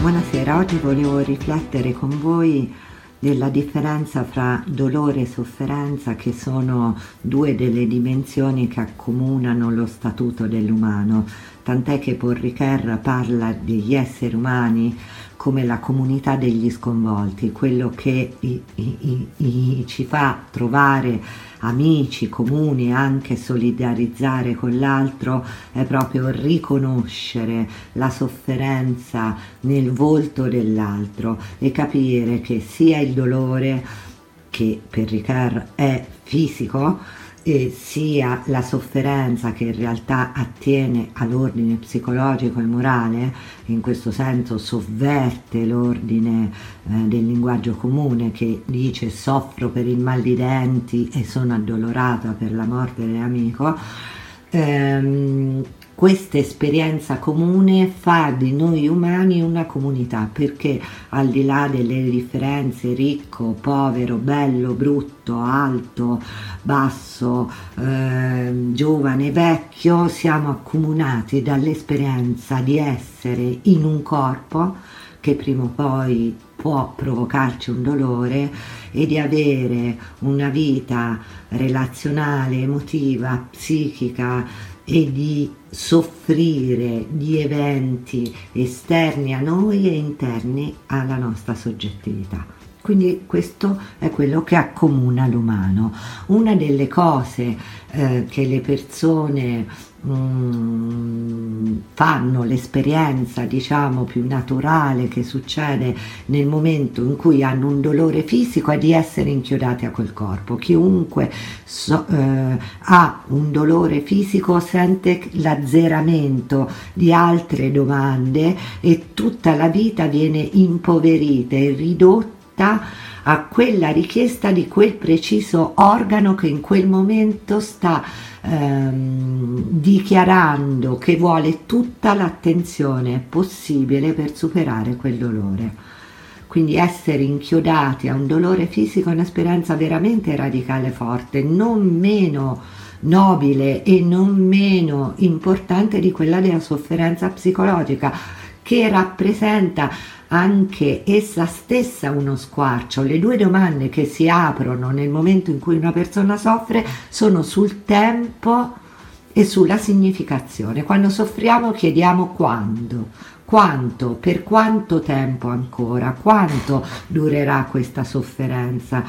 Buonasera, oggi volevo riflettere con voi della differenza fra dolore e sofferenza che sono due delle dimensioni che accomunano lo statuto dell'umano, tant'è che Paul Ricoeur parla degli esseri umani come la comunità degli sconvolti, quello che i, i, i, ci fa trovare amici comuni anche solidarizzare con l'altro è proprio riconoscere la sofferenza nel volto dell'altro e capire che sia il dolore che per Ricard è fisico e sia la sofferenza che in realtà attiene all'ordine psicologico e morale, in questo senso sovverte l'ordine eh, del linguaggio comune che dice soffro per il mal di denti e sono addolorata per la morte dell'amico, ehm, questa esperienza comune fa di noi umani una comunità perché al di là delle differenze ricco, povero, bello, brutto, alto, basso, eh, giovane, vecchio, siamo accomunati dall'esperienza di essere in un corpo che prima o poi può provocarci un dolore e di avere una vita relazionale, emotiva, psichica, e di soffrire di eventi esterni a noi e interni alla nostra soggettività. Quindi questo è quello che accomuna l'umano. Una delle cose eh, che le persone mm, fanno, l'esperienza diciamo più naturale che succede nel momento in cui hanno un dolore fisico è di essere inchiodati a quel corpo. Chiunque so, eh, ha un dolore fisico sente l'azzeramento di altre domande e tutta la vita viene impoverita e ridotta a quella richiesta di quel preciso organo che in quel momento sta ehm, dichiarando che vuole tutta l'attenzione possibile per superare quel dolore. Quindi essere inchiodati a un dolore fisico è un'esperienza veramente radicale forte, non meno nobile e non meno importante di quella della sofferenza psicologica, che rappresenta anche essa stessa uno squarcio. Le due domande che si aprono nel momento in cui una persona soffre sono sul tempo e sulla significazione. Quando soffriamo chiediamo quando, quanto, per quanto tempo ancora, quanto durerà questa sofferenza.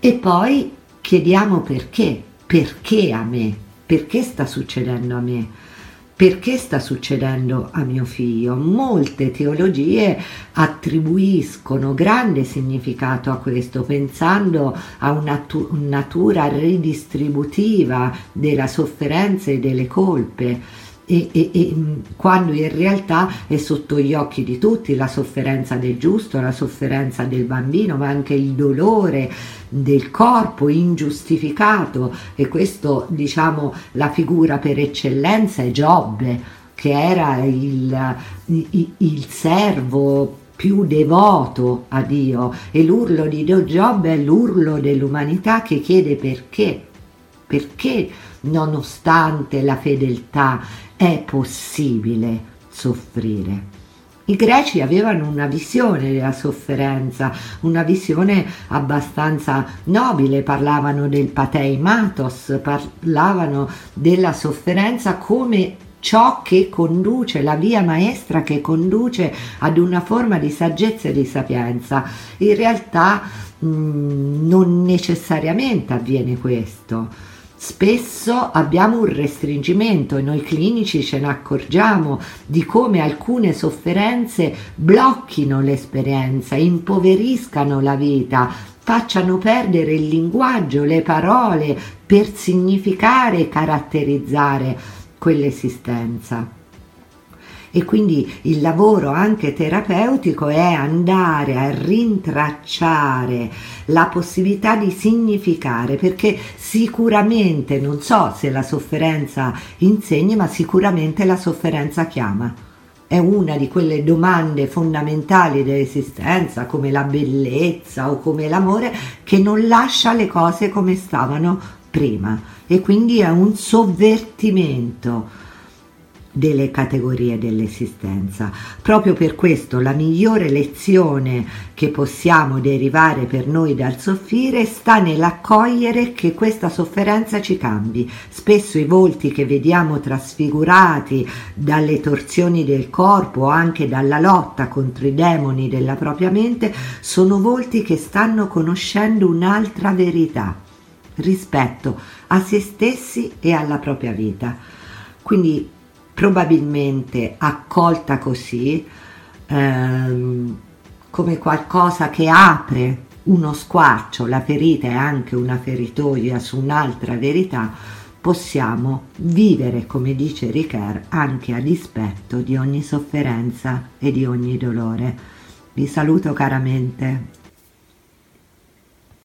E poi chiediamo perché, perché a me, perché sta succedendo a me perché sta succedendo a mio figlio? Molte teologie attribuiscono grande significato a questo, pensando a una natura ridistributiva della sofferenza e delle colpe e, e, e, mm, quando in realtà è sotto gli occhi di tutti la sofferenza del giusto, la sofferenza del bambino, ma anche il dolore del corpo ingiustificato. E questo diciamo la figura per eccellenza è Giobbe che era il, il, il servo più devoto a Dio. E l'urlo di Giobbe è l'urlo dell'umanità che chiede perché, perché nonostante la fedeltà è possibile soffrire. I greci avevano una visione della sofferenza, una visione abbastanza nobile, parlavano del pateimatos, parlavano della sofferenza come ciò che conduce, la via maestra che conduce ad una forma di saggezza e di sapienza. In realtà mh, mm, non necessariamente avviene questo Spesso abbiamo un restringimento e noi clinici ce ne accorgiamo di come alcune sofferenze blocchino l'esperienza, impoveriscano la vita, facciano perdere il linguaggio, le parole per significare e caratterizzare quell'esistenza. E quindi il lavoro anche terapeutico è andare a rintracciare la possibilità di significare, perché sicuramente, non so se la sofferenza insegna, ma sicuramente la sofferenza chiama. È una di quelle domande fondamentali dell'esistenza, come la bellezza o come l'amore, che non lascia le cose come stavano prima. E quindi è un sovvertimento delle categorie dell'esistenza. Proprio per questo la migliore lezione che possiamo derivare per noi dal soffrire sta nell'accogliere che questa sofferenza ci cambi. Spesso i volti che vediamo trasfigurati dalle torsioni del corpo o anche dalla lotta contro i demoni della propria mente sono volti che stanno conoscendo un'altra verità rispetto a se stessi e alla propria vita. Quindi probabilmente accolta così ehm, come qualcosa che apre uno squarcio, la ferita è anche una feritoia su un'altra verità, possiamo vivere, come dice Ricard, anche a dispetto di ogni sofferenza e di ogni dolore. Vi saluto caramente.